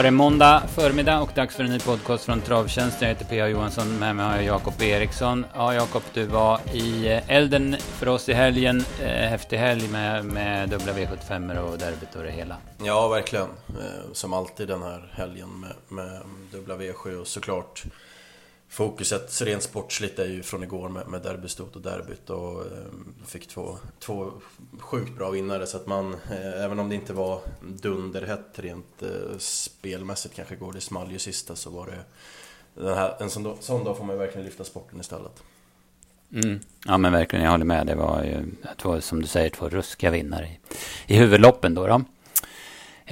var det måndag förmiddag och dags för en ny podcast från Travtjänst. Jag heter P.A. Johansson, med mig har jag Jakob Eriksson. Ja, Jakob, du var i eh, elden för oss i helgen. Eh, häftig helg med, med dubbla V75 och derbyt och det hela. Ja, verkligen. Eh, som alltid den här helgen med, med dubbla V7 och såklart fokuset rent sportsligt är ju från igår med, med derbystot och derbyt och eh, fick två, två sjukt bra vinnare så att man, eh, även om det inte var dunderhett rent eh, spelmässigt kanske går det small ju sista så var det den här, en sån, sån dag får man ju verkligen lyfta sporten istället. Mm. Ja men verkligen, jag håller med. Det var ju två, som du säger, två ruskiga vinnare i, i huvudloppen då. då.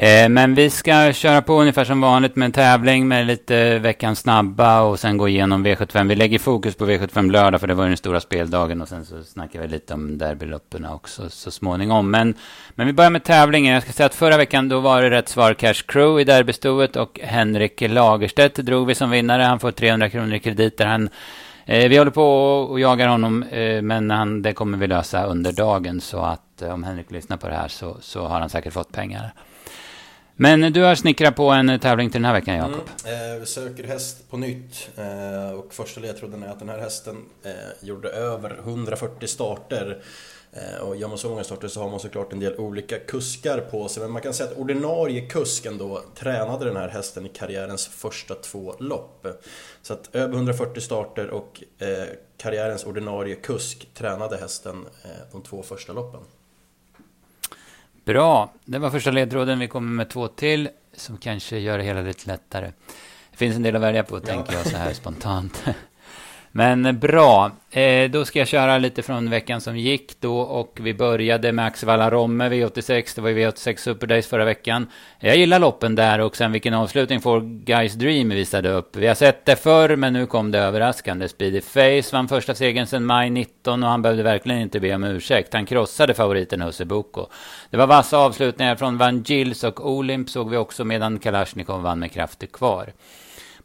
Eh, men vi ska köra på ungefär som vanligt med en tävling med lite veckans snabba och sen gå igenom V75. Vi lägger fokus på V75 lördag för det var ju den stora speldagen och sen så snackar vi lite om derbyloppen också så småningom. Men, men vi börjar med tävlingen. Jag ska säga att förra veckan då var det rätt svar Cash Crew i derbystoet och Henrik Lagerstedt drog vi som vinnare. Han får 300 kronor i krediter. Han eh, vi håller på och jagar honom, eh, men han, det kommer vi lösa under dagen. Så att eh, om Henrik lyssnar på det här så, så har han säkert fått pengar. Men du har snickrat på en tävling till den här veckan, Jakob. Mm, eh, vi söker häst på nytt. Eh, och första ledtråden är att den här hästen eh, gjorde över 140 starter. Eh, och gör man så många starter så har man såklart en del olika kuskar på sig. Men man kan säga att ordinarie kusken då tränade den här hästen i karriärens första två lopp. Så att över 140 starter och eh, karriärens ordinarie kusk tränade hästen eh, de två första loppen. Bra, det var första ledtråden. Vi kommer med två till som kanske gör det hela lite lättare. Det finns en del att välja på, ja. tänker jag så här spontant. Men bra, eh, då ska jag köra lite från veckan som gick då och vi började med Axevalla Romme V86. Det var ju V86 Super Days förra veckan. Jag gillar loppen där och sen vilken avslutning får Guys Dream visade upp. Vi har sett det förr men nu kom det överraskande. Speedy Face vann första segern sedan maj 19 och han behövde verkligen inte be om ursäkt. Han krossade favoriten Husse Boko. Det var vassa avslutningar från Van Gils och Olimp såg vi också medan Kalashnikov vann med krafter kvar.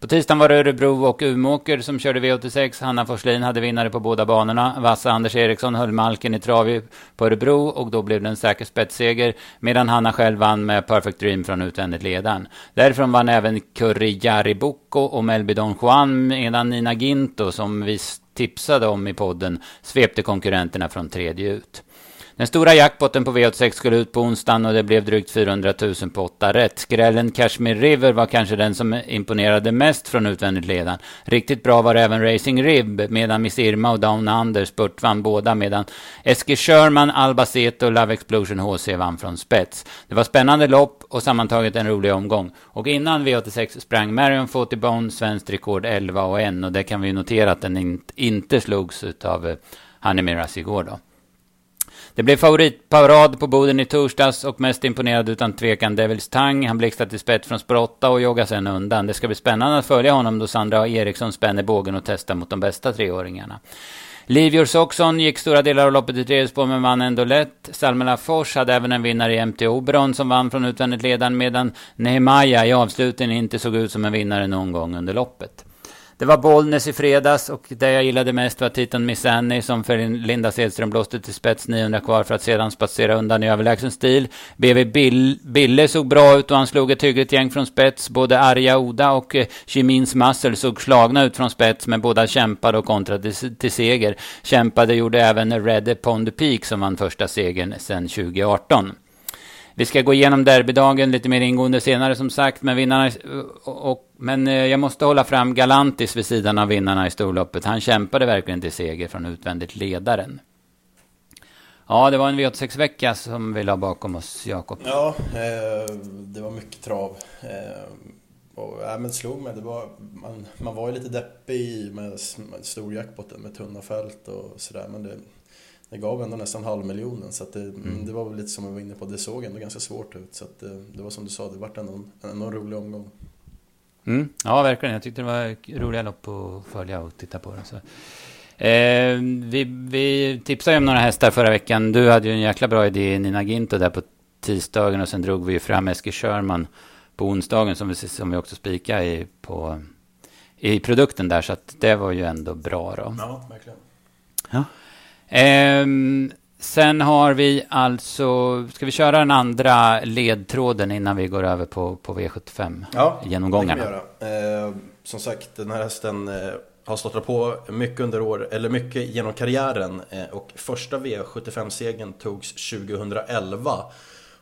På tisdagen var det Örebro och Umeåker som körde V86. Hanna Forslin hade vinnare på båda banorna. Vassa Anders Eriksson höll Malken i trav på Örebro och då blev det en säker spetsseger. Medan Hanna själv vann med Perfect Dream från utvändigt ledaren. Därifrån vann även Curry Jariboko och Melby Don Juan medan Nina Ginto som vi tipsade om i podden svepte konkurrenterna från tredje ut. Den stora jackpotten på V86 skulle ut på onsdagen och det blev drygt 400 000 på 8 rätt. Skrällen Kashmir River var kanske den som imponerade mest från utvändigt ledan. Riktigt bra var även Racing Rib, medan Miss Irma och Down Under spurtvann båda, medan Eske Sherman, Albacete och Love Explosion HC vann från spets. Det var spännande lopp och sammantaget en rolig omgång. Och innan V86 sprang Marion Fotibone svenskt rekord 11 och 1 och det kan vi notera att den inte slogs av Honey eh, Miras igår då. Det blev favoritparad på Boden i torsdags och mest imponerad utan tvekan Devils Tang. Han blixtrade till spett från Sprotta och joggade sen undan. Det ska bli spännande att följa honom då Sandra Eriksson spänner bågen och testar mot de bästa treåringarna. Livior Soxon gick stora delar av loppet i tredje spår men vann ändå lätt. Salmela Fors hade även en vinnare i MT Oberon som vann från utvändigt ledaren medan Nehemaya i avslutningen inte såg ut som en vinnare någon gång under loppet. Det var Bollnäs i fredags och det jag gillade mest var Titan Miss Annie som för Linda Sedström blåste till spets 900 kvar för att sedan spatsera undan i överlägsen stil. BV Bill, Bille såg bra ut och han slog ett hyggligt gäng från spets. Både Arja Oda och eh, Chimins Muscle såg slagna ut från spets men båda kämpade och kontrade till, till seger. Kämpade gjorde även Red Pond Peak som vann första segern sedan 2018. Vi ska gå igenom derbydagen lite mer ingående senare som sagt. Men, vinnarna, och, och, men eh, jag måste hålla fram Galantis vid sidan av vinnarna i storloppet. Han kämpade verkligen till seger från utvändigt ledaren. Ja, det var en V86-vecka som vi la bakom oss, Jakob. Ja, eh, det var mycket trav. Eh, och, ja, men det slog mig, det var, man, man var ju lite deppig med, med stor jackpotten med tunna fält och sådär. Men det, det gav ändå nästan halvmiljonen så det, mm. det var väl lite som jag var inne på, det såg ändå ganska svårt ut. Så det, det var som du sa, det vart ändå en, ändå en rolig omgång. Mm. Ja, verkligen. Jag tyckte det var roliga lopp att följa och titta på. Det, så. Eh, vi, vi tipsade ju om några hästar förra veckan. Du hade ju en jäkla bra idé, Nina Ginto, där på tisdagen och sen drog vi ju fram Eskil Sherman på onsdagen som vi, som vi också spikade i, på, i produkten där. Så att det var ju ändå bra då. Ja, verkligen. Ja. Eh, Sen har vi alltså, ska vi köra den andra ledtråden innan vi går över på, på V75? Ja, genomgångarna. det kan vi göra. Eh, som sagt, den här hästen eh, har stått på mycket under år, eller mycket genom karriären. Eh, och första V75-segern togs 2011.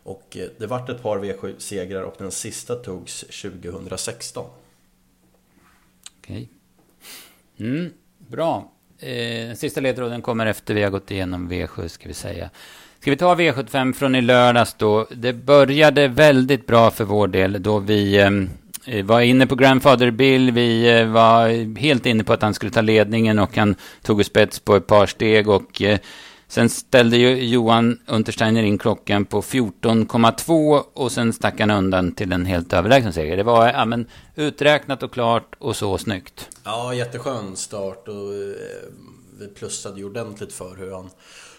Och eh, det vart ett par V7-segrar och den sista togs 2016. Okej. Mm, bra. Eh, sista ledtråden kommer efter vi har gått igenom V7, ska vi säga. Ska vi ta V75 från i lördags då? Det började väldigt bra för vår del då vi ehm, eh, var inne på Grandfather Bill. Vi eh, var helt inne på att han skulle ta ledningen och han tog spets på ett par steg och eh, Sen ställde ju Johan Untersteiner in klockan på 14,2 och sen stack han undan till en helt överlägsen seger. Det var ja, men, uträknat och klart och så snyggt. Ja, jätteskön start och eh, vi plussade ju ordentligt för hur han,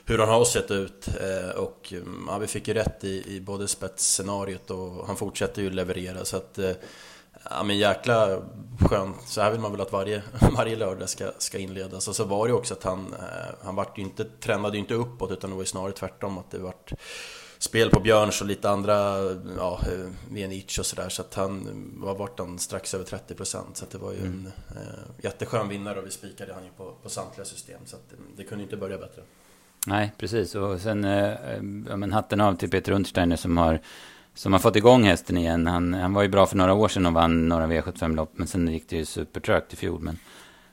hur han har sett ut. Eh, och ja, vi fick ju rätt i, i både spetsscenariot och han fortsätter ju leverera. Så att, eh, Ja men jäkla skönt, så här vill man väl att varje, varje lördag ska, ska inledas. Och så var det också att han, eh, han vart ju inte, trendade ju inte uppåt utan det var ju snarare tvärtom att det vart spel på Björns och lite andra, ja, eh, Vienic och sådär. Så att han var vart han strax över 30% så att det var ju mm. en eh, jätteskön vinnare och vi spikade han ju på, på samtliga system. Så att det, det kunde inte börja bättre. Nej, precis. Och sen, eh, men hatten av till Peter Untersteiner som har som har fått igång hästen igen. Han, han var ju bra för några år sedan och vann några V75-lopp. Men sen gick det ju supertrögt i fjol. Men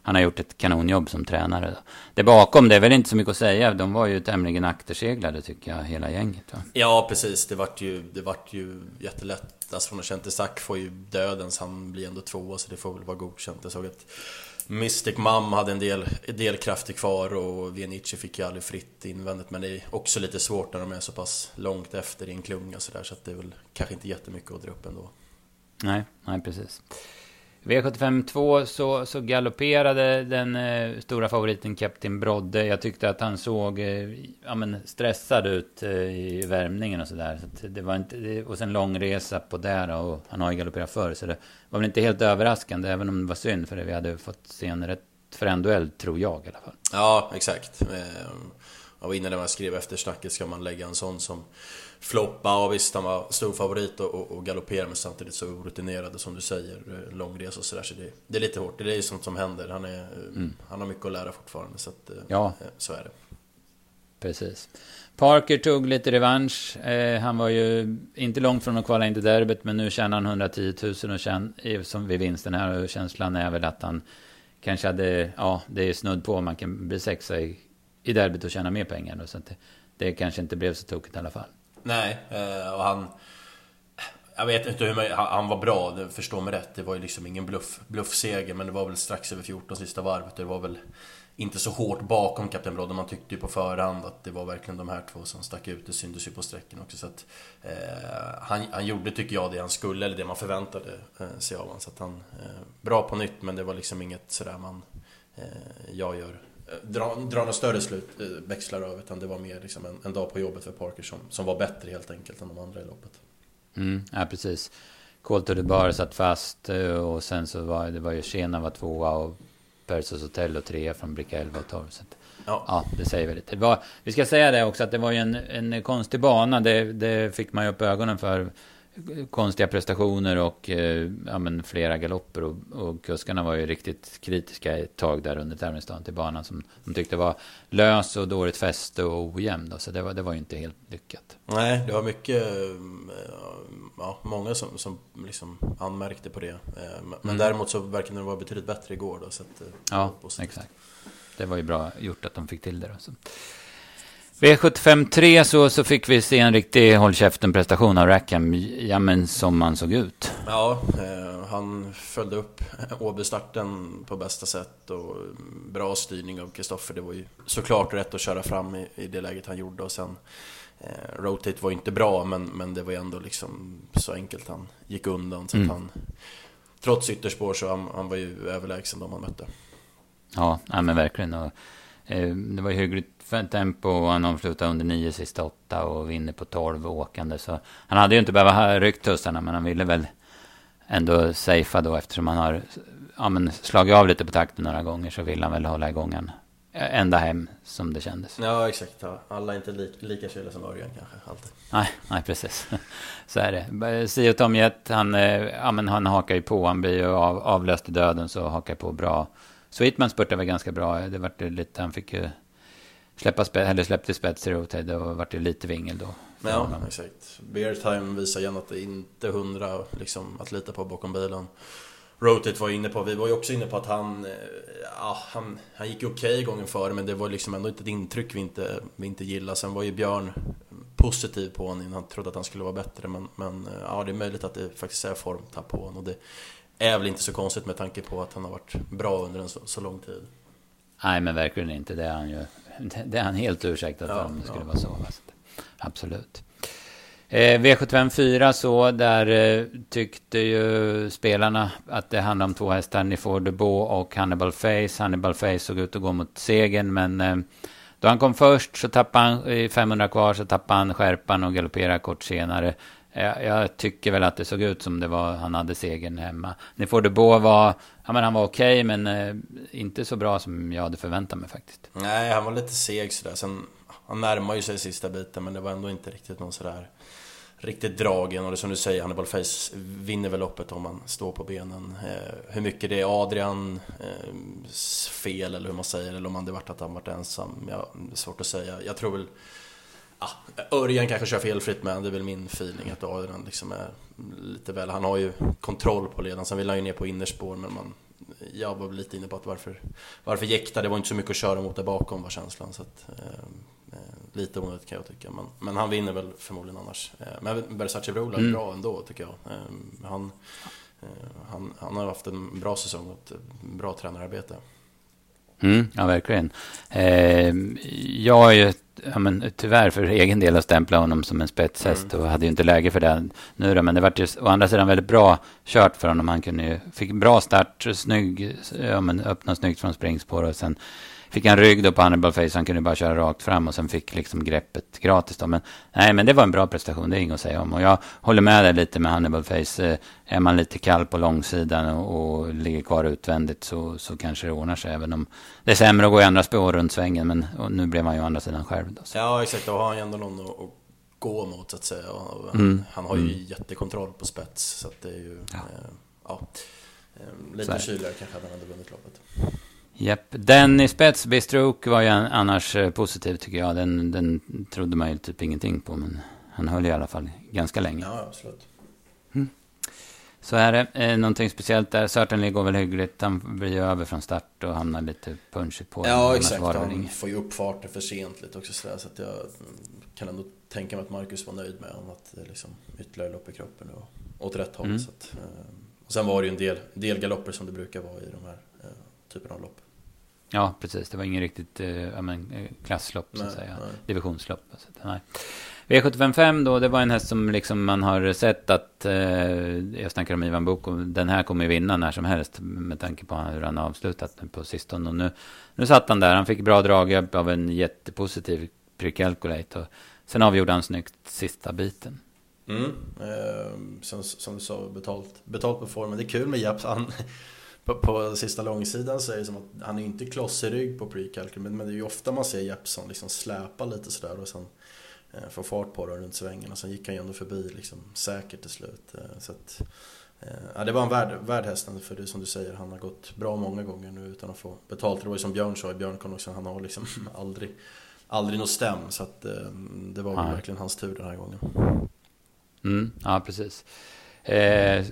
han har gjort ett kanonjobb som tränare. Det bakom, det är väl inte så mycket att säga. De var ju tämligen akterseglade tycker jag, hela gänget. Va? Ja, precis. Det vart ju, det vart ju jättelätt. Alltså från att Isak får ju dödens, han blir ändå tvåa så det får väl vara godkänt. Jag såg att Mystic Mum hade en del, del krafter kvar och Vienici fick ju aldrig fritt invändigt men det är också lite svårt när de är så pass långt efter i en klunga så där så att det är väl kanske inte jättemycket att dra upp ändå. Nej, nej precis. V75 2 så, så galopperade den eh, stora favoriten Captain Brodde. Jag tyckte att han såg eh, ja, men stressad ut eh, i värmningen och sådär. Så det var inte, och sen lång resa på där och han har ju galopperat förr. Så det var väl inte helt överraskande, även om det var synd. För det vi hade fått se en rätt frän duell, tror jag i alla fall. Ja, exakt. Eh, och innan man skrev efter snacket ska man lägga en sån som floppa och visst han var stor favorit och, och, galopperade men samtidigt så orutinerade som du säger, eh, långresa och sådär så det, det, är lite hårt, det är ju sånt som händer. Han, är, mm. han har mycket att lära fortfarande så att, eh, ja. Eh, så är det. Precis. Parker tog lite revansch. Eh, han var ju inte långt från att kvala in till derbyt men nu tjänar han 110 000 och känn, som vid vinsten här och känslan är väl att han kanske hade, ja det är snudd på man kan bli sexa i, i derbyt och tjäna mer pengar då, så det, det kanske inte blev så tokigt i alla fall. Nej, eh, och han... Jag vet inte hur man, han var bra, förstå mig rätt. Det var ju liksom ingen bluff, bluffseger, men det var väl strax över 14 sista varvet. Det var väl inte så hårt bakom Kapten Brodde. Man tyckte ju på förhand att det var verkligen de här två som stack ut. Det syntes ju på sträckan också. Så att, eh, han, han gjorde, tycker jag, det han skulle, eller det man förväntade eh, sig av honom. Så att han, eh, bra på nytt, men det var liksom inget sådär man, eh, jag gör dra, dra några större slut, eh, växlar av utan det var mer liksom en, en, dag på jobbet för Parker som, som var bättre helt enkelt än de andra i loppet. Mm, ja, precis. Colter de Bar satt fast eh, och sen så var det var ju Shena var tvåa och Persos Hotel och trea från bricka 11 och 12. Så att, ja. ja. det säger väl lite. Var, vi ska säga det också att det var ju en, en konstig bana. Det, det fick man ju upp ögonen för konstiga prestationer och eh, ja, flera galopper. Och, och kuskarna var ju riktigt kritiska ett tag där under tävlingsdagen till banan som de tyckte var lös och dåligt fäste och ojämn. Så det var, det var ju inte helt lyckat. Nej, det var mycket, eh, ja, många som, som liksom anmärkte på det. Eh, men mm. däremot så verkade det vara betydligt bättre igår. Då, så att, ja, exakt. Det var ju bra gjort att de fick till det. Då, så. V75 3 så, så fick vi se en riktig håll käften-prestation av Rackham, ja men som man såg ut. Ja, eh, han följde upp Åby-starten på bästa sätt och bra styrning av Kristoffer. Det var ju såklart rätt att köra fram i, i det läget han gjorde och sen eh, Rotate var inte bra men, men det var ju ändå liksom så enkelt han gick undan. Så mm. han, trots ytterspår så han, han var ju överlägsen de han mötte. Ja, ja men verkligen. Och, eh, det var ju hyggligt tempo och han avslutade under nio sista åtta och vinner på tolv åkande. Så han hade ju inte behövt ha ryckt tussarna men han ville väl ändå safea då eftersom han har ja, men slagit av lite på takten några gånger så vill han väl hålla igång en ända hem som det kändes. Ja, exakt. Ja. Alla är inte li lika kyliga som Örjan kanske, alltid. Nej, nej, precis. Så är det. Sio Tomjet, han, eh, ja, men han hakar ju på. Han blir ju av, avlöst i döden, så hakar på bra. Sweetman spurtade väl ganska bra. Det vart lite, han fick ju släppa spets, eller släppte spets i rotate och vart det lite vingel då. Ja, exakt. Beer time visar igen att det inte är hundra liksom, att lita på bakom bilen. Rotate var inne på, vi var ju också inne på att han, eh, ja, han, han gick okej okay gången före men det var liksom ändå inte ett intryck vi inte, vi inte gillade. Sen var ju Björn positiv på honom, han trodde att han skulle vara bättre men, men eh, ja, det är möjligt att det faktiskt är formtapp på honom och det är väl inte så konstigt med tanke på att han har varit bra under en så, så lång tid. Nej men verkligen inte, det är han ju, det är han helt ursäktad för ja, om det skulle ja. vara så. Absolut. Eh, V75 4 så, där eh, tyckte ju spelarna att det handlade om två hästar, Nifor de Beau och Hannibal Face. Hannibal Face såg ut att gå mot segern, men eh, då han kom först så tappade han, i 500 kvar, så tappade han skärpan och galopperade kort senare. Jag, jag, tycker väl att det såg ut som det var, han hade segern hemma. Nifor de det var, ja men han var okej, okay, men eh, inte så bra som jag hade förväntat mig faktiskt. Nej, han var lite seg sådär. Sen, han närmar ju sig sista biten, men det var ändå inte riktigt någon sådär riktigt dragen och det som du säger, Hannibal Face vinner väl loppet om man står på benen. Eh, hur mycket det är Adrian eh, fel eller hur man säger, eller om han det varit att han varit ensam, ja, svårt att säga. Jag tror väl Ja, Örjan kanske kör felfritt men det är väl min feeling att Adrian liksom är lite väl, han har ju kontroll på ledaren, sen vill han ju ner på innerspår men man jag var lite inne på att varför, varför jäkta, det var inte så mycket att köra mot där bakom var känslan. Så att, eh, lite onödigt kan jag tycka. Men, men han vinner väl förmodligen annars. Eh, men Versace Brola är mm. bra ändå tycker jag. Eh, han, eh, han, han har haft en bra säsong och ett bra tränararbete. Mm, ja, verkligen. Eh, jag är ju ja, men, tyvärr för egen del att stämpla honom som en spetshäst mm. och hade ju inte läge för det nu då, men det var ju å andra sidan väldigt bra kört för honom. Han kunde ju, fick bra start, snygg, ja, men, öppna snyggt från springspår och sen fick han rygg då på Hannibal Face, han kunde bara köra rakt fram och sen fick liksom greppet gratis då. Men nej, men det var en bra prestation, det är inget att säga om. Och jag håller med dig lite med Hannibal Face. Eh, är man lite kall på långsidan och, och ligger kvar utvändigt så, så kanske det ordnar sig. Även om det är sämre att gå i andra spår runt svängen. Men nu blev han ju å andra sidan själv då. Så. Ja, exakt. Då har han ju ändå någon att, att gå mot så att säga. Och han, mm. han har ju mm. jättekontroll på spets. Så att det är ju... Ja. Eh, ja eh, lite kyligare kanske hade han hade vunnit loppet. Japp. Den i spets, Bistroke, var ju annars eh, positiv tycker jag. Den, den trodde man ju typ ingenting på. Men han höll i alla fall ganska länge. Ja, absolut. Mm. Så är det. Eh, någonting speciellt där. Certainly går väl hyggligt. Han blir ju över från start och hamnar lite punchigt på. Ja, exakt. Han får ju upp farten för sent lite också. Sådär, så att jag kan ändå tänka mig att Marcus var nöjd med honom. Att det liksom ytterligare lopp i kroppen och åt rätt håll. Mm. Så att, eh, och sen var det ju en del, del galopper som det brukar vara i de här eh, typerna av lopp. Ja, precis. Det var ingen riktigt eh, men, eh, klasslopp, så att säga. Nej. Divisionslopp. Så att, nej. V755 då, det var en häst som liksom man har sett att, eh, jag snackar om Ivan Boko, den här kommer ju vinna när som helst med tanke på hur han har avslutat på sistone. Och nu, nu satt han där, han fick bra draghjälp av en jättepositiv pre-calculate. Och sen avgjorde han snyggt sista biten. Mm. Eh, som, som du sa, betalt, betalt på formen. Det är kul med Japs. Han, på, på sista långsidan så är det som att han är inte kloss i rygg på pre-calcul men, men det är ju ofta man ser Jeppson liksom släpa lite sådär och sen eh, få fart på det runt svängen och sen gick han ju ändå förbi liksom säkert till slut. Eh, så att, eh, ja, det var en värd, värd hästen för det som du säger, han har gått bra många gånger nu utan att få betalt. Det var ju som Björn sa i Björnkon också, han har liksom aldrig, aldrig något stäm så att eh, det var verkligen hans tur den här gången. Mm, ja, precis. Eh,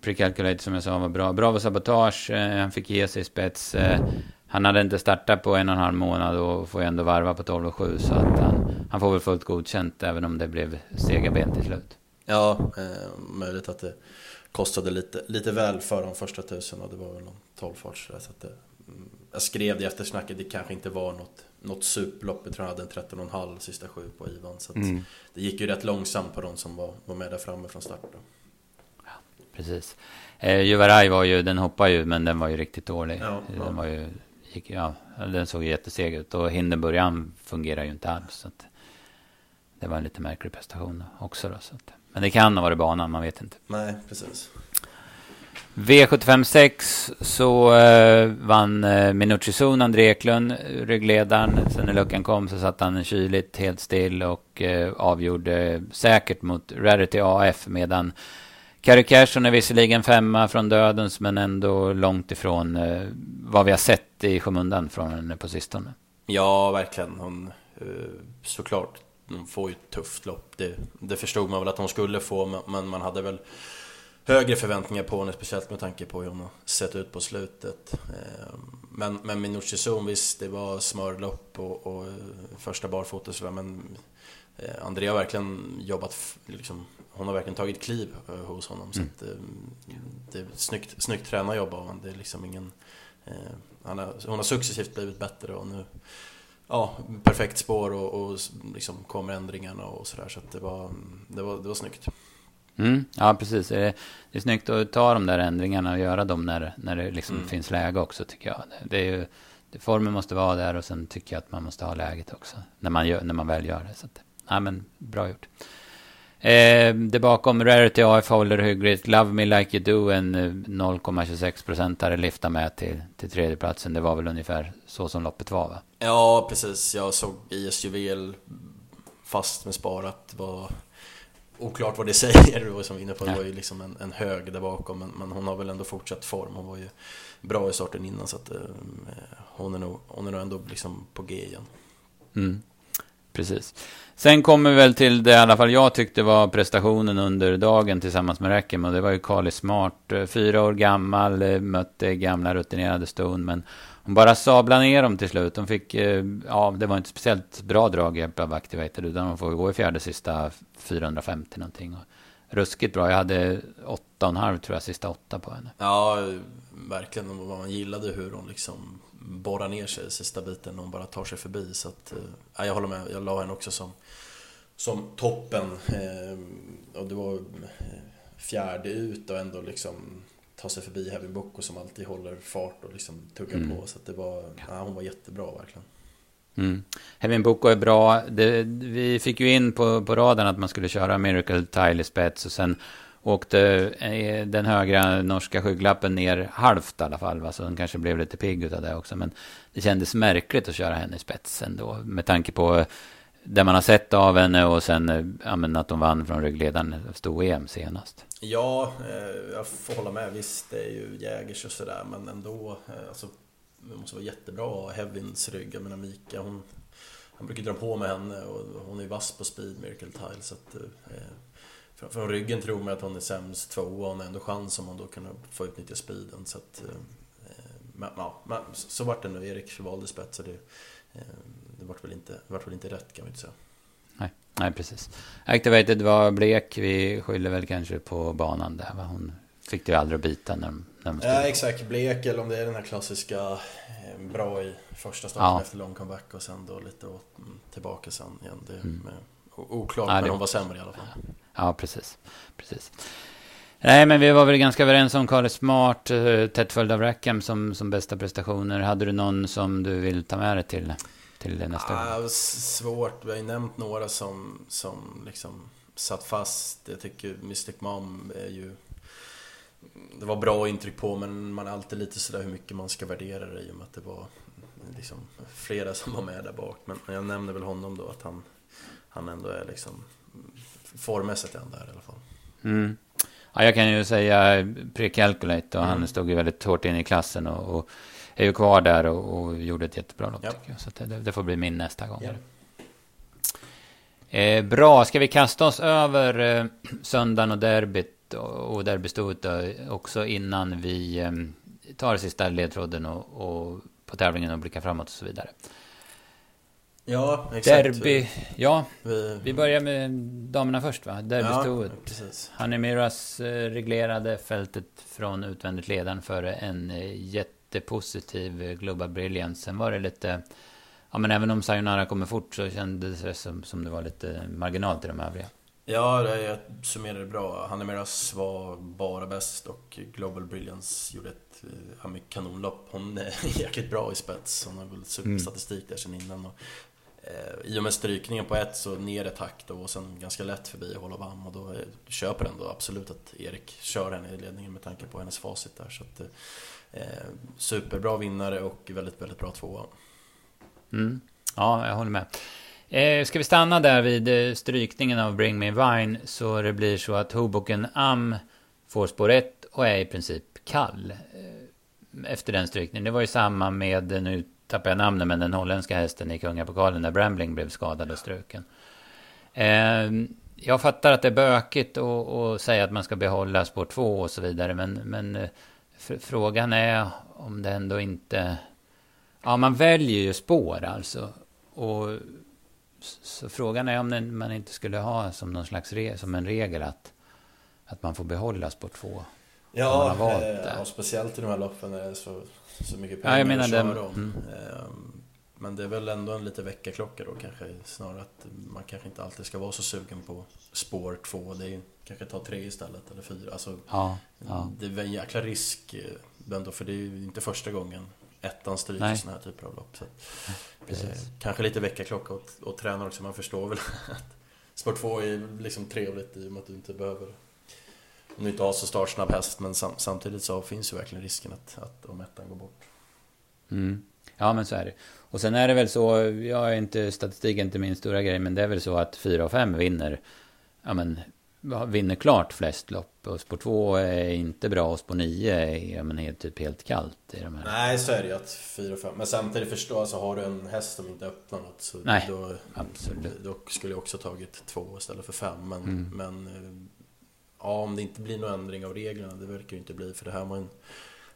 Precalculate som jag sa var bra. Bra sabotage, eh, han fick ge sig spets. Eh, han hade inte startat på en och en halv månad och får ändå varva på 12 och 7 så att han, han får väl fullt godkänt även om det blev sega ben till slut. Ja, eh, möjligt att det kostade lite, lite väl för de första tusen och det var väl någon 12 fart så, att det, mm, Jag skrev det efter snacket, det kanske inte var något, något superlopp. Jag tror han hade en 13,5 sista sju på Ivan. Så mm. det gick ju rätt långsamt på de som var, var med där framme från start. Då precis. Eh, Juvaraj var ju, den hoppade ju, men den var ju riktigt dålig. Ja, den ja. var ju, gick, ja, den såg jätteseg ut. Och Hindenburg fungerar ju inte alls. Så att, det var en lite märklig prestation också. Då, så att, men det kan ha varit banan, man vet inte. Nej, precis. V75 6 så eh, vann eh, Minucci Zon, André Eklund, ryggledaren. Sen när luckan kom så satt han kyligt, helt still och eh, avgjorde säkert mot Rarity AF medan Carrie Cashon är visserligen femma från dödens men ändå långt ifrån eh, vad vi har sett i skymundan från henne på sistone. Ja, verkligen. Hon, eh, såklart, hon får ju ett tufft lopp. Det, det förstod man väl att hon skulle få, men man hade väl högre förväntningar på henne, speciellt med tanke på hur hon har sett ut på slutet. Eh, men, men Minucci Zoom, visst, det var smörlopp och, och eh, första barfota men eh, Andrea har verkligen jobbat liksom, hon har verkligen tagit kliv eh, hos honom. Mm. Så att, eh, det är snyggt, snyggt tränarjobb av honom. Det är liksom ingen... Eh, han har, hon har successivt blivit bättre och nu... Ja, perfekt spår och, och liksom kommer ändringarna och sådär. Så att det var, det var, det var snyggt. Mm, ja, precis. Det är, det är snyggt att ta de där ändringarna och göra dem när, när det liksom mm. finns läge också, tycker jag. Det är ju, formen måste vara där och sen tycker jag att man måste ha läget också. När man, gör, när man väl gör det. Så att, ja, men bra gjort. Eh, det bakom Rarity AF håller hyggligt. Love Me Like You Do en 0,26 procentare lyfta med till, till tredjeplatsen. Det var väl ungefär så som loppet var va? Ja, precis. Jag såg IS Juvel fast med sparat. var oklart vad det säger, det var som inne på. Det var ju liksom en, en hög där bakom. Men, men, hon har väl ändå fortsatt form. Hon var ju bra i starten innan så att eh, hon, är nog, hon är nog ändå liksom på G igen. Mm. Precis. Sen kommer vi väl till det i alla fall jag tyckte var prestationen under dagen tillsammans med Rackham. och det var ju Kali Smart, eh, fyra år gammal, eh, mötte gamla rutinerade Stone men hon bara sablade ner dem till slut. De fick, eh, ja det var inte speciellt bra draghjälp av Activated utan de får gå i fjärde sista 450 någonting. Och ruskigt bra, jag hade åtta och en halv tror jag, sista åtta på henne. Ja, verkligen. Man gillade hur hon liksom borrar ner sig i sista biten och hon bara tar sig förbi. Så att, ja, jag håller med, jag la henne också som som toppen. Eh, och det var eh, fjärde ut och ändå liksom ta sig förbi Heavy Boko som alltid håller fart och liksom tuggar mm. på. Så det var, ja, hon var jättebra verkligen. Mm. Hevin Boko är bra. Det, vi fick ju in på, på raden att man skulle köra Miracle Tile i spets och sen åkte eh, den högra norska skygglappen ner halvt i alla fall. Va? Så hon kanske blev lite pigg av det också. Men det kändes märkligt att köra henne i spetsen då. Med tanke på det man har sett av henne och sen eh, ja, att hon vann från ryggledaren stod EM senast. Ja, eh, jag får hålla med. Visst, det är ju Jägers och sådär, men ändå. Eh, alltså, det måste vara jättebra Hevins rygg. Jag menar Mika, hon, han brukar dra på med henne och hon är ju vass på speed, Miracle Tile. Så att, eh, från ryggen tror man att hon är sämst tvåa och hon har ändå chans om hon då kan få utnyttja speeden. Så att, eh, men, ja, men, så vart det nu. Erik valde spets. Så det, eh, det vart väl inte, vart väl inte rätt kan vi inte säga. Nej, nej precis. Activated var blek. Vi skyller väl kanske på banan där. Va? Hon fick det ju aldrig att bita när de, när de Ja, exakt. Blek eller om det är den här klassiska eh, bra i första starten ja. efter lång comeback och sen då lite åt, tillbaka sen igen. Det mm. Oklart, ja, men hon var sämre i alla fall. Ja, precis. precis. Nej, men vi var väl ganska överens om Carl Smart, eh, tätt följd av Rackham som, som bästa prestationer. Hade du någon som du vill ta med dig till? till nästa ah, gång? Svårt. Vi har ju nämnt några som, som liksom satt fast. Jag tycker Mystic Mom är ju... Det var bra intryck på men man är alltid lite sådär hur mycket man ska värdera det i och med att det var liksom flera som var med där bak. Men jag nämner väl honom då att han, han ändå är liksom... Formmässigt är han där i alla fall. Mm. Ja, jag kan ju säga Precalculate och mm. han stod ju väldigt hårt in i klassen och, och är ju kvar där och, och gjorde ett jättebra lopp. Ja. Så det, det, får bli min nästa gång. Ja. Eh, bra, ska vi kasta oss över eh, söndagen och derbyt och, och derbystoet också innan vi eh, tar sista ledtråden och, och på tävlingen och blickar framåt och så vidare. Ja, exakt. Derby, ja. Vi, vi börjar med damerna först va? Derbystoet. Ja, Hanemiras eh, reglerade fältet från utvändigt ledaren före en eh, jätte jättepositiv Global Brilliance. Sen var det lite... Ja, men även om Sayonara kommer fort så kändes det som, som det var lite marginal till de övriga. Ja, jag summerade det bra. Hanemeras var bara bäst och Global Brilliance gjorde ett ja, kanonlopp. Hon är jäkligt bra i spets. Hon har väl superstatistik där sen innan. Och Eh, i och med strykningen på ett så ner ett hack då och sen ganska lätt förbi och hålla varm och då eh, köper ändå absolut att Erik kör henne i ledningen med tanke på hennes facit där. Så att, eh, eh, superbra vinnare och väldigt, väldigt bra tvåa. Mm. Ja, jag håller med. Eh, ska vi stanna där vid strykningen av Bring Me Vine så det blir så att Hoboken Am får spår 1 och är i princip kall efter den strykningen. Det var ju samma med, nu tappar jag namnet, men den holländska hästen i Kungapokalen där Brambling blev skadad och struken. Eh, jag fattar att det är bökigt att säga att man ska behålla spår 2 och så vidare, men, men eh, frågan är om det ändå inte... Ja, man väljer ju spår alltså. Och så frågan är om man inte skulle ha som någon slags re, som en regel att, att man får behålla spår 2. Ja, eh, och speciellt i de här loppen när det är så, så mycket pengar ja, jag menar att köra om. Mm. Ehm, men det är väl ändå en lite väckarklocka då kanske snarare att man kanske inte alltid ska vara så sugen på spår 2. Det är kanske ta tre istället eller fyra. Alltså, ja, ja. Det är en jäkla risk eh, ändå för det är ju inte första gången ettan stryker sådana här typer av lopp. Så att, eh, kanske lite väckarklocka och, och tränare också. Man förstår väl att spår 2 är liksom trevligt i och med att du inte behöver om du inte har så startsnabb häst men sam samtidigt så finns ju verkligen risken att, att om ettan går bort. Mm. Ja men så är det. Och sen är det väl så, jag är inte, statistik är inte min stora grej, men det är väl så att 4 och 5 vinner, ja men, vinner klart flest lopp. Och spår 2 är inte bra och spår 9 är ja, men, helt, typ helt kallt i de här. Nej, så är det ju att 4 och 5. Men samtidigt förstå, alltså har du en häst som inte öppnar något så Nej, då, absolut. då skulle jag också tagit 2 istället för 5. Men, mm. men ja, om det inte blir någon ändring av reglerna, det verkar ju inte bli för det här man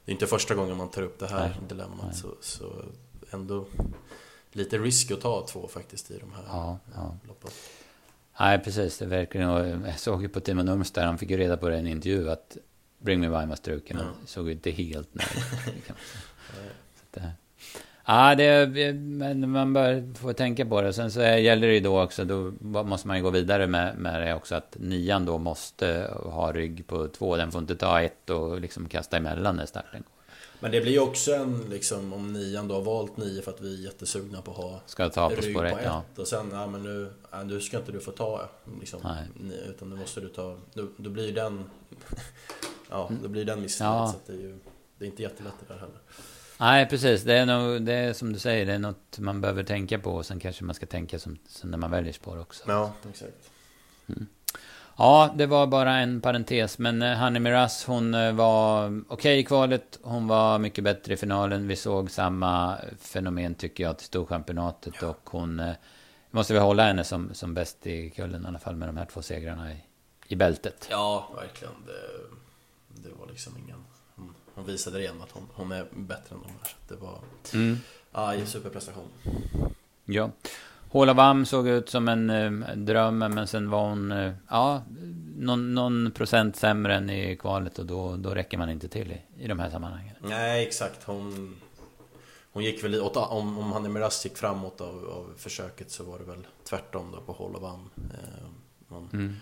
det är inte första gången man tar upp det här Nej. dilemmat. Så, så ändå lite risk att ta två faktiskt i de här ja, ja. loppen. Nej, precis. Det verkar Jag såg ju på Timo Nurms där, han fick ju reda på det i en intervju att Bring Me Wine var struken. Han såg ju inte helt nöjd Ja, det, men man bör få tänka på det. Sen så gäller det ju då också, då måste man ju gå vidare med, med det också, att nian då måste ha rygg på två. Den får inte ta ett och liksom kasta emellan när starten går. Men det blir ju också en, liksom, om nian då har valt nio för att vi är jättesugna på att ha ska ta på rygg på ett. Ja. Och sen, ja men nu, ja, nu ska inte du få ta liksom, Nej. utan nu måste du ta, då, då blir den, ja, då blir den missnöjd. Ja. Så det är ju, det är inte jättelätt det där heller. Nej, precis. Det är, nog, det är som du säger, det är något man behöver tänka på. Och sen kanske man ska tänka som, som när man väljer spår också. Ja, exakt. Mm. Ja, det var bara en parentes. Men eh, Hanni Miraz, hon eh, var okej okay i kvalet. Hon var mycket bättre i finalen. Vi såg samma fenomen tycker jag till Storchampionatet. Ja. Och hon eh, måste vi hålla henne som, som bäst i kullen i alla fall med de här två segrarna i, i bältet. Ja, verkligen. Det, det var liksom ingen... Hon, visade igen att hon, hon är bättre än de här. Det var... Mm. Ja, superprestation. Ja. Holavam såg ut som en eh, dröm, men sen var hon eh, ja, någon, någon, procent sämre än i kvalet och då, då räcker man inte till i, i de här sammanhangen. Nej, exakt. Hon, hon gick väl åt, om, om Hanni Miraz gick framåt av, av försöket så var det väl tvärtom då på Holavam. Eh, hon, mm.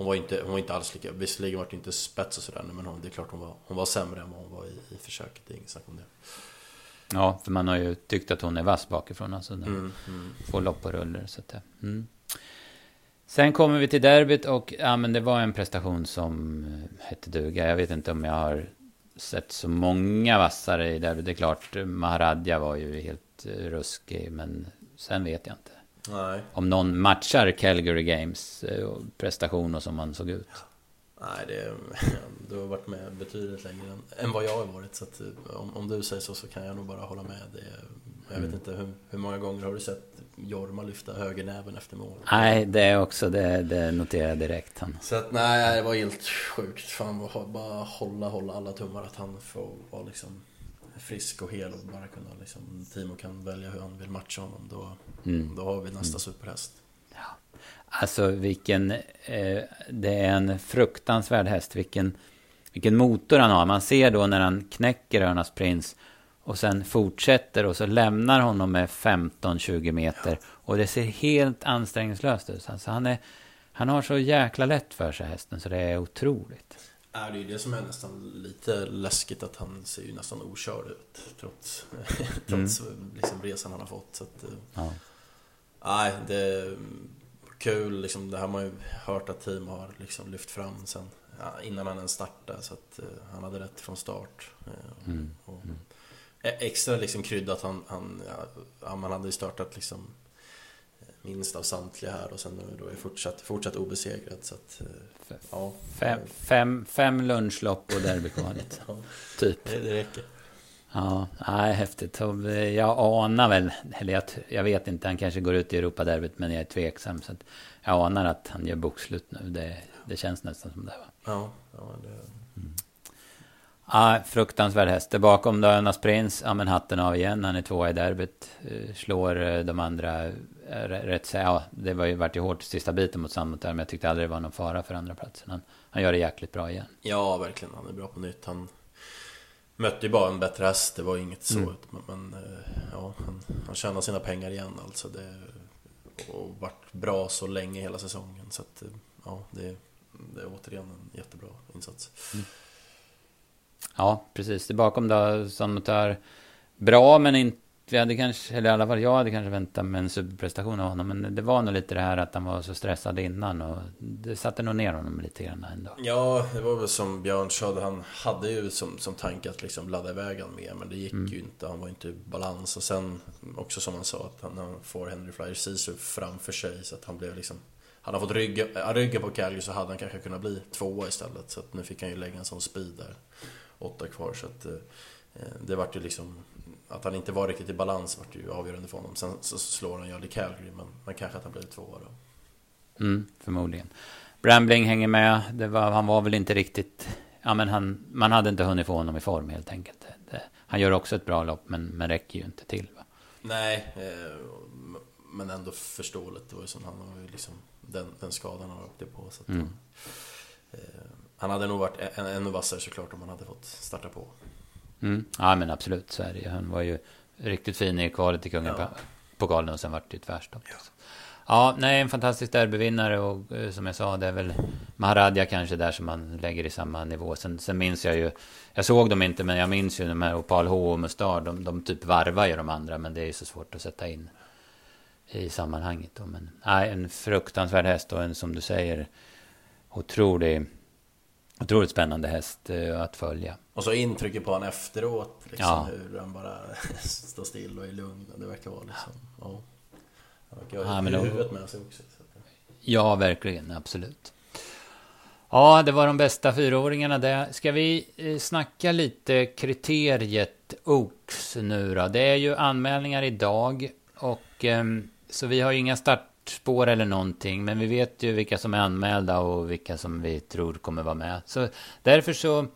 Hon, var inte, hon var inte alls lika, visserligen var det inte spets och sådär, men hon, det är klart hon var, hon var sämre än vad hon var i, i försöket, det är inget snack om det. Ja, för man har ju tyckt att hon är vass bakifrån. Alltså, mm, mm. Får lopp på ruller. Så att, mm. Sen kommer vi till derbyt och ja, men det var en prestation som eh, hette duga. Jag vet inte om jag har sett så många vassare i derbyt. Det är klart, Maharadja var ju helt eh, ruskig, men sen vet jag inte. Nej. Om någon matchar Calgary Games eh, prestation och som man såg ut. Nej, det, du har varit med betydligt längre än, än vad jag har varit. Så att, om, om, du säger så så kan jag nog bara hålla med. Det, jag mm. vet inte hur, hur, många gånger har du sett Jorma lyfta högernäven efter mål? Nej, det är också, det, det noterar jag direkt. Han. Så att nej, det var helt sjukt. Fan, bara hålla, hålla alla tummar att han får vara liksom frisk och hel och bara kunna liksom, Timo kan välja hur han vill matcha honom. Då, mm. då har vi nästa mm. superhäst. Alltså vilken... Eh, det är en fruktansvärd häst. Vilken, vilken motor han har. Man ser då när han knäcker Örnas Prins och sen fortsätter och så lämnar honom med 15-20 meter. Och det ser helt ansträngningslöst ut. Alltså han, är, han har så jäkla lätt för sig hästen så det är otroligt. Ja, det är ju det som är nästan lite läskigt att han ser ju nästan okörd ut. Trots, trots mm. liksom resan han har fått. Så att, ja. Nej, det är kul liksom. Det har man ju hört att team har liksom lyft fram sen ja, innan han ens startade. Så att uh, han hade rätt från start. Uh, mm. Och, mm. Extra liksom krydda att han, han ja, man hade ju startat liksom minst av samtliga här och sen nu då är fortsatt, fortsatt obesegrad. Så att, ja. fem, fem, fem lunchlopp och derbykvalet. ja, typ. Det, det räcker. Ja, nej, häftigt. Jag anar väl, eller jag, jag vet inte, han kanske går ut i Europaderbyt men jag är tveksam. Så jag anar att han gör bokslut nu. Det, det känns nästan som det. Va? Ja, ja det... Mm. Ja, fruktansvärd häst. Bakom Dönas Prins, ja men hatten av igen. Han är tvåa i derbyt. Eh, slår eh, de andra eh, rätt Ja, det var ju varit ju hårt sista biten mot Sandmot där. Men jag tyckte aldrig det var någon fara för andra platsen. Han, han gör det jäkligt bra igen. Ja, verkligen. Han är bra på nytt. Han mötte ju bara en bättre häst, det var inget så. Mm. Men, ja, han, han tjänar sina pengar igen alltså. Det, och varit bra så länge hela säsongen. Så att, ja, det, det är återigen en jättebra insats. Mm. Ja, precis. Det bakom då som tar bra, men inte vi hade kanske, eller i alla fall jag hade kanske väntat med en superprestation av honom. Men det var nog lite det här att han var så stressad innan och det satte nog ner honom lite grann ändå. Ja, det var väl som Björn sa, han hade ju som, som tanke att liksom ladda iväg han med, men det gick mm. ju inte. Han var inte i balans och sen också som han sa att han, han får Henry Flyer Caesar framför sig så att han blev liksom hade han fått rygga, rygga på Calgary så hade han kanske kunnat bli tvåa istället. Så att nu fick han ju lägga en sån speed där. Åtta kvar så att eh, det vart ju liksom att han inte var riktigt i balans vart ju avgörande för honom. Sen så slår han ju i Calgary, men, men kanske att han blir tvåa då. Mm, förmodligen. Brambling hänger med. Var, han var väl inte riktigt... Ja, men han, man hade inte hunnit få honom i form helt enkelt. Det, han gör också ett bra lopp, men, men räcker ju inte till. Va? Nej, eh, men ändå förståeligt. Det var ju som han har ju liksom den, den skadan han åkte på. Så mm. han, eh, han hade nog varit ännu vassare såklart om han hade fått starta på. Mm. Ja men absolut så är det Han var ju riktigt fin i kvalet till kungen ja. och sen vart det ju tvärstopp. Ja. ja, nej en fantastisk derbyvinnare och eh, som jag sa det är väl Maharadja kanske där som man lägger i samma nivå. Sen, sen minns jag ju, jag såg dem inte men jag minns ju de här Opal H och Mustard, de, de typ varvar ju de andra men det är ju så svårt att sätta in i sammanhanget. Då. Men nej, en fruktansvärd häst och en som du säger otrolig Otroligt spännande häst uh, att följa. Och så intrycket på honom efteråt. Liksom, ja. Hur han bara står still och är lugn. Det verkar vara liksom... Ja. Han verkar ha ja, men huvudet med sig också. Ja, verkligen. Absolut. Ja, det var de bästa fyraåringarna där. Ska vi eh, snacka lite kriteriet Oaks nu då? Det är ju anmälningar idag. Och um, så vi har ju inga start spår eller någonting. Men vi vet ju vilka som är anmälda och vilka som vi tror kommer vara med. Så därför så,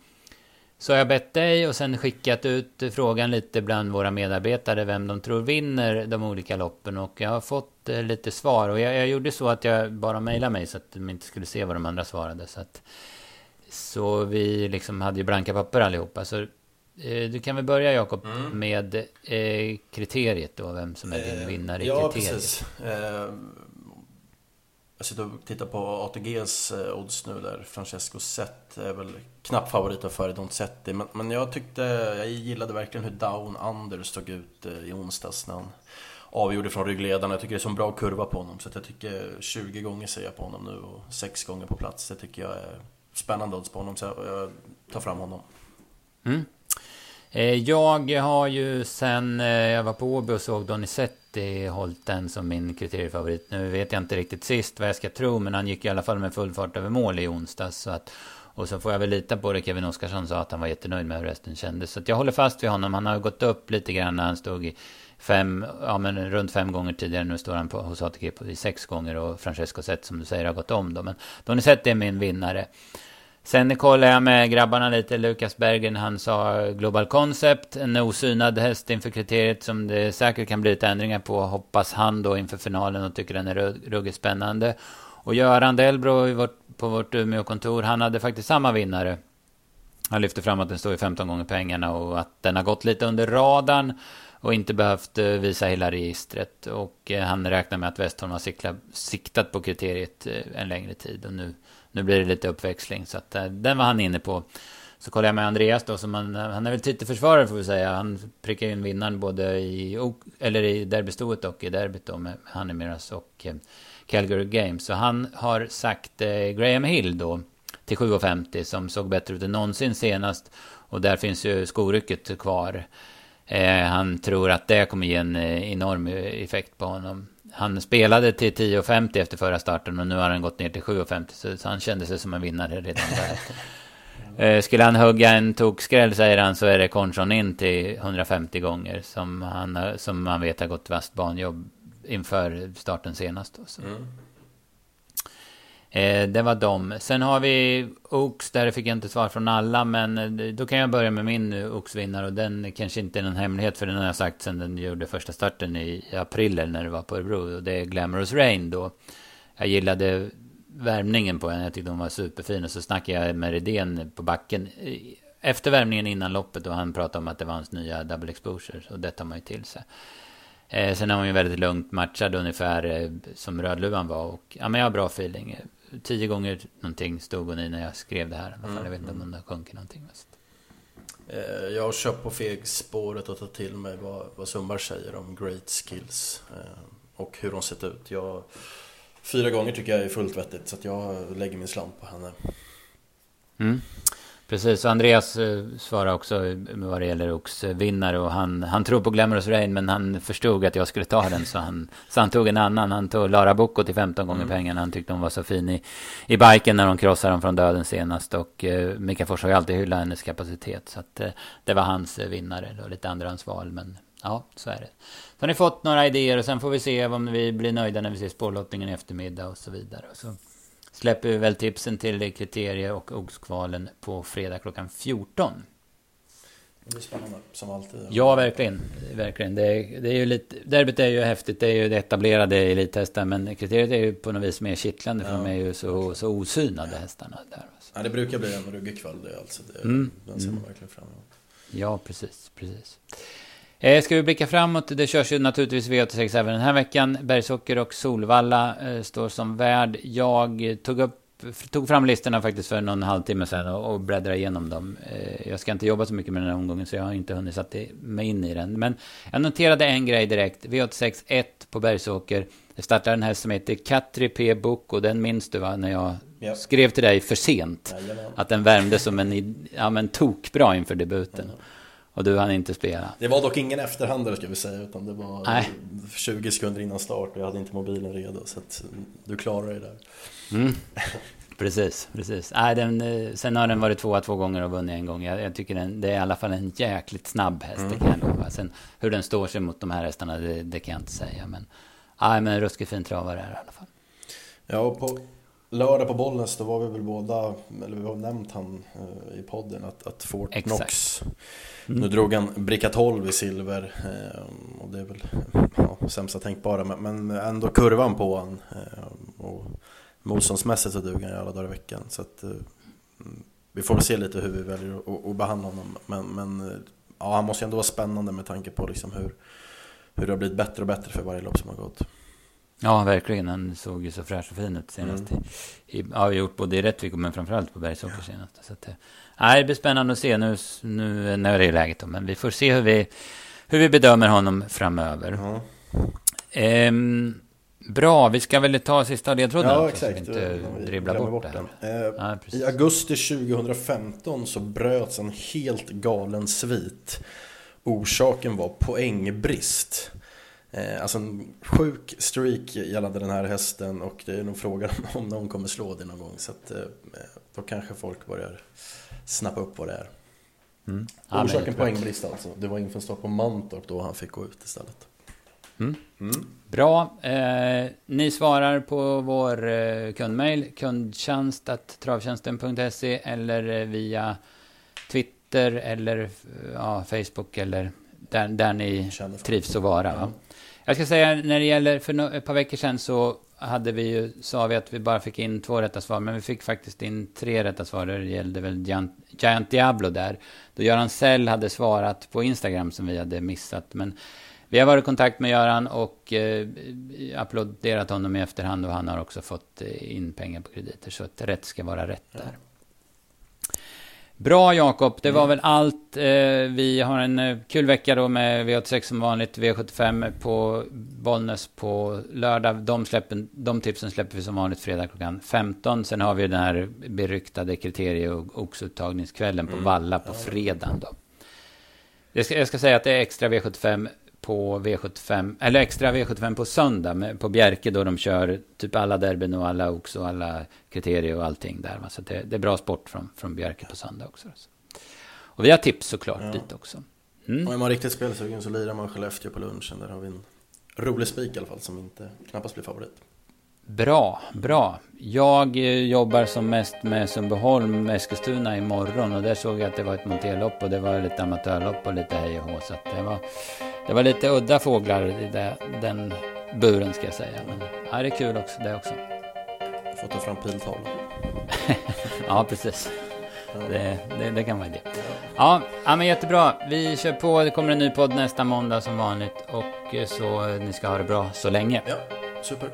så har jag bett dig och sen skickat ut frågan lite bland våra medarbetare vem de tror vinner de olika loppen. Och jag har fått eh, lite svar. Och jag, jag gjorde så att jag bara mejlade mig så att de inte skulle se vad de andra svarade. Så, att, så vi liksom hade ju blanka papper allihopa. Så du kan väl börja Jakob mm. med eh, kriteriet då, vem som är din eh, vinnare i ja, kriteriet. Precis. Eh, jag sitter och tittar på ATGs eh, odds nu där Francesco Zet är väl knapp favorit före Don Zetti. Men, men jag tyckte, jag gillade verkligen hur Down Under stod ut eh, i onsdags när han avgjorde från ryggledaren. Jag tycker det är så bra kurva på honom så jag tycker 20 gånger ser jag på honom nu och 6 gånger på plats. Det tycker jag är spännande odds på honom så jag tar fram honom. Mm. Eh, jag har ju sen eh, jag var på Åby och såg Donizetti hållit den som min kriteriefavorit. Nu vet jag inte riktigt sist vad jag ska tro, men han gick i alla fall med full fart över mål i onsdags. Så att, och så får jag väl lita på det. Kevin Oskarsson sa att han var jättenöjd med hur resten kändes. Så att jag håller fast vid honom. Han har gått upp lite grann när han stod i fem, ja men runt fem gånger tidigare. Nu står han på, hos ATG på, i sex gånger och Francesco Zet som du säger har gått om då. Men Donizetti är min vinnare. Sen kollade jag med grabbarna lite. Lukas Bergen han sa Global Concept. En osynad häst inför kriteriet som det säkert kan bli lite ändringar på. Hoppas han då inför finalen och tycker den är ruggigt spännande. Och Göran Delbro på vårt Umeå-kontor, han hade faktiskt samma vinnare. Han lyfte fram att den står i 15 gånger pengarna och att den har gått lite under radarn och inte behövt eh, visa hela registret. Och eh, han räknar med att Westholm har siktat på kriteriet eh, en längre tid. Och nu nu blir det lite uppväxling. Så att, eh, den var han inne på. Så kollar jag med Andreas då, som han, han är väl titelförsvarare får vi säga. Han prickar in vinnaren både i, eller i derbystoet och i derbyt då med Hanimiras och eh, Calgary Games. Så han har sagt eh, Graham Hill då till 7,50 som såg bättre ut än någonsin senast. Och där finns ju skorycket kvar. Eh, han tror att det kommer ge en eh, enorm effekt på honom. Han spelade till 10,50 efter förra starten och nu har han gått ner till 7,50 så, han kände sig som en vinnare redan där. Eh, skulle han hugga en tokskräll säger han så är det Conchon in till 150 gånger som han, som man vet har gått vasst banjobb inför starten senast. Då, mm eh, det var dem. Sen har vi Oaks, där fick jag inte svar från alla, men eh, då kan jag börja med min eh, Oaks-vinnare och den kanske inte är någon hemlighet för den har jag sagt sen den gjorde första starten i april när det var på Örebro och det är Glamorous Rain då. Jag gillade värmningen på henne, jag tyckte hon var superfin och så snackade jag med Redén på backen eh, efter värmningen innan loppet och han pratade om att det var hans nya double exposure och det tar man ju till sig. Eh, sen är hon ju väldigt lugnt matchad ungefär eh, som Rödluvan var. Och, ja, men jag har bra feeling. Tio gånger någonting stod hon i när jag skrev det här. I alla fall. Mm. Jag vet inte om hon har sjunkit någonting mest. Eh, jag har köpt på fegspåret och tagit till mig vad, vad Sundberg säger om great skills. Eh, och hur hon sett ut. Jag, fyra gånger tycker jag är fullt vettigt. Så att jag lägger min slant på henne. Mm. Precis, och Andreas eh, svarar också vad det gäller Ox-vinnare. Och han, han tror på Glamorous Rain, men han förstod att jag skulle ta den. Så han, så han tog en annan. Han tog Lara Bocco till 15 gånger mm. pengarna. Han tyckte hon var så fin i, i biken när de krossade dem från döden senast. Och eh, Mika Fors har ju alltid hyllat hennes kapacitet. Så att, eh, det var hans vinnare. Då, lite andrahandsval, men ja, så är det. Så har ni fått några idéer och sen får vi se om vi blir nöjda när vi ser spårlottningen i eftermiddag och så vidare. Så släpper vi väl tipsen till kriterier och Oxkvalen på fredag klockan 14. Det blir spännande, som alltid. Ja, verkligen. verkligen. Det, är, det är ju lite, derbyt är ju häftigt, det är ju det etablerade elithästar, men kriteriet är ju på något vis mer kittlande, för ja. de är ju så, så osynade ja. hästarna. Där. Ja, det brukar bli en ruggig kväll, det, alltså. Det, mm. Den ser man mm. verkligen fram emot. Ja, precis, precis. Eh, ska vi blicka framåt? Det körs ju naturligtvis V86 även den här veckan. Bergsåker och Solvalla eh, står som värd. Jag tog, upp, tog fram listorna faktiskt för någon halvtimme sedan och, och bläddrade igenom dem. Eh, jag ska inte jobba så mycket med den här omgången så jag har inte hunnit sätta mig in i den. Men jag noterade en grej direkt. V86 1 på Bergsåker. Det startar en häst som heter Katri P. Book och den minns du va? När jag yep. skrev till dig för sent. Ja, att den värmde som en ja, men tokbra inför debuten. Mm. Och du hann inte spela. Det var dock ingen efterhandare ska vi säga, utan det var Nej. 20 sekunder innan start och jag hade inte mobilen redo. Så att du klarar dig där. Mm. Precis, precis. Nej, den, eh, sen har den varit tvåa två gånger och vunnit en gång. Jag, jag tycker den, det är i alla fall en jäkligt snabb häst, mm. det kan jag lova. Sen hur den står sig mot de här hästarna, det, det kan jag inte säga. Men, nej, men ruskigt fin travare är i alla fall. Ja, på lördag på Bollnäs, då var vi väl båda, eller vi har nämnt han eh, i podden, att, att Fort Exakt. Knox Mm. Nu drog han bricka 12 i silver eh, och det är väl ja, sämsta tänkbara men ändå kurvan på han eh, och motståndsmässigt så duger han alla dagar i veckan så att eh, vi får se lite hur vi väljer att behandla honom men, men ja, han måste ju ändå vara spännande med tanke på liksom hur, hur det har blivit bättre och bättre för varje lopp som har gått. Ja, verkligen. Han såg ju så fräsch och fin ut senast. Mm. I, i, ja, gjort både i Rättvik men framförallt på Bergsåker ja. senast. Så att, Nej, det blir spännande att se nu, nu när det är läget. Då. Men vi får se hur vi, hur vi bedömer honom framöver. Mm. Ehm, bra, vi ska väl ta sista ledtråden ja, exakt. så vi inte dribblar bort, bort den. Eh, ja, I augusti 2015 så bröts en helt galen svit. Orsaken var poängbrist. Eh, alltså en sjuk streak gällande den här hästen och det är nog frågan om någon kommer slå det någon gång. Så att, eh, då kanske folk börjar snappa upp vad det är. Mm. Orsaken poängbrist alltså. Det var inför start på Mantorp då han fick gå ut istället. Mm. Mm. Bra. Eh, ni svarar på vår eh, kundmail kundtjänst.travtjänsten.se eller via Twitter eller ja, Facebook eller där, där ni trivs att vara. Ja. Jag ska säga när det gäller, för ett par veckor sedan så hade vi ju, sa vi att vi bara fick in två rätta svar, men vi fick faktiskt in tre rätta svar. Det gällde väl Giant, Giant Diablo där. Då Göran Sell hade svarat på Instagram som vi hade missat. Men vi har varit i kontakt med Göran och eh, applåderat honom i efterhand och han har också fått eh, in pengar på krediter. Så att rätt ska vara rätt där. Bra Jakob, det var väl allt. Eh, vi har en eh, kul vecka då med V86 som vanligt, V75 på Bollnäs på lördag. De, släpper, de tipsen släpper vi som vanligt fredag klockan 15. Sen har vi den här beryktade kriterie och oxuttagningskvällen på mm. Valla på fredagen då. Jag ska, jag ska säga att det är extra V75 på V75, eller extra V75 på söndag med, på Bjerke då de kör typ alla derbyn och alla ox och alla kriterier och allting där. Så det, det, är bra sport från, från Bjerke på söndag också. Så. Och vi har tips såklart ja. dit också. Mm. Och är man riktigt spelsugen så lirar man Skellefteå på lunchen. Där har vi en rolig spik i alla fall som inte knappast blir favorit. Bra, bra. Jag eh, jobbar som mest med Sundbyholm, Eskilstuna imorgon och där såg jag att det var ett monterlopp och det var lite amatörlopp och lite hej och hå. Så det var, det var lite udda fåglar i det, den buren ska jag säga. Men ja, det är kul också det också. Du får ta fram piltavlan. ja, precis. Det, det, det, kan vara det. Ja, ja, men jättebra. Vi kör på. Det kommer en ny podd nästa måndag som vanligt. Och så ni ska ha det bra så länge. Ja, super.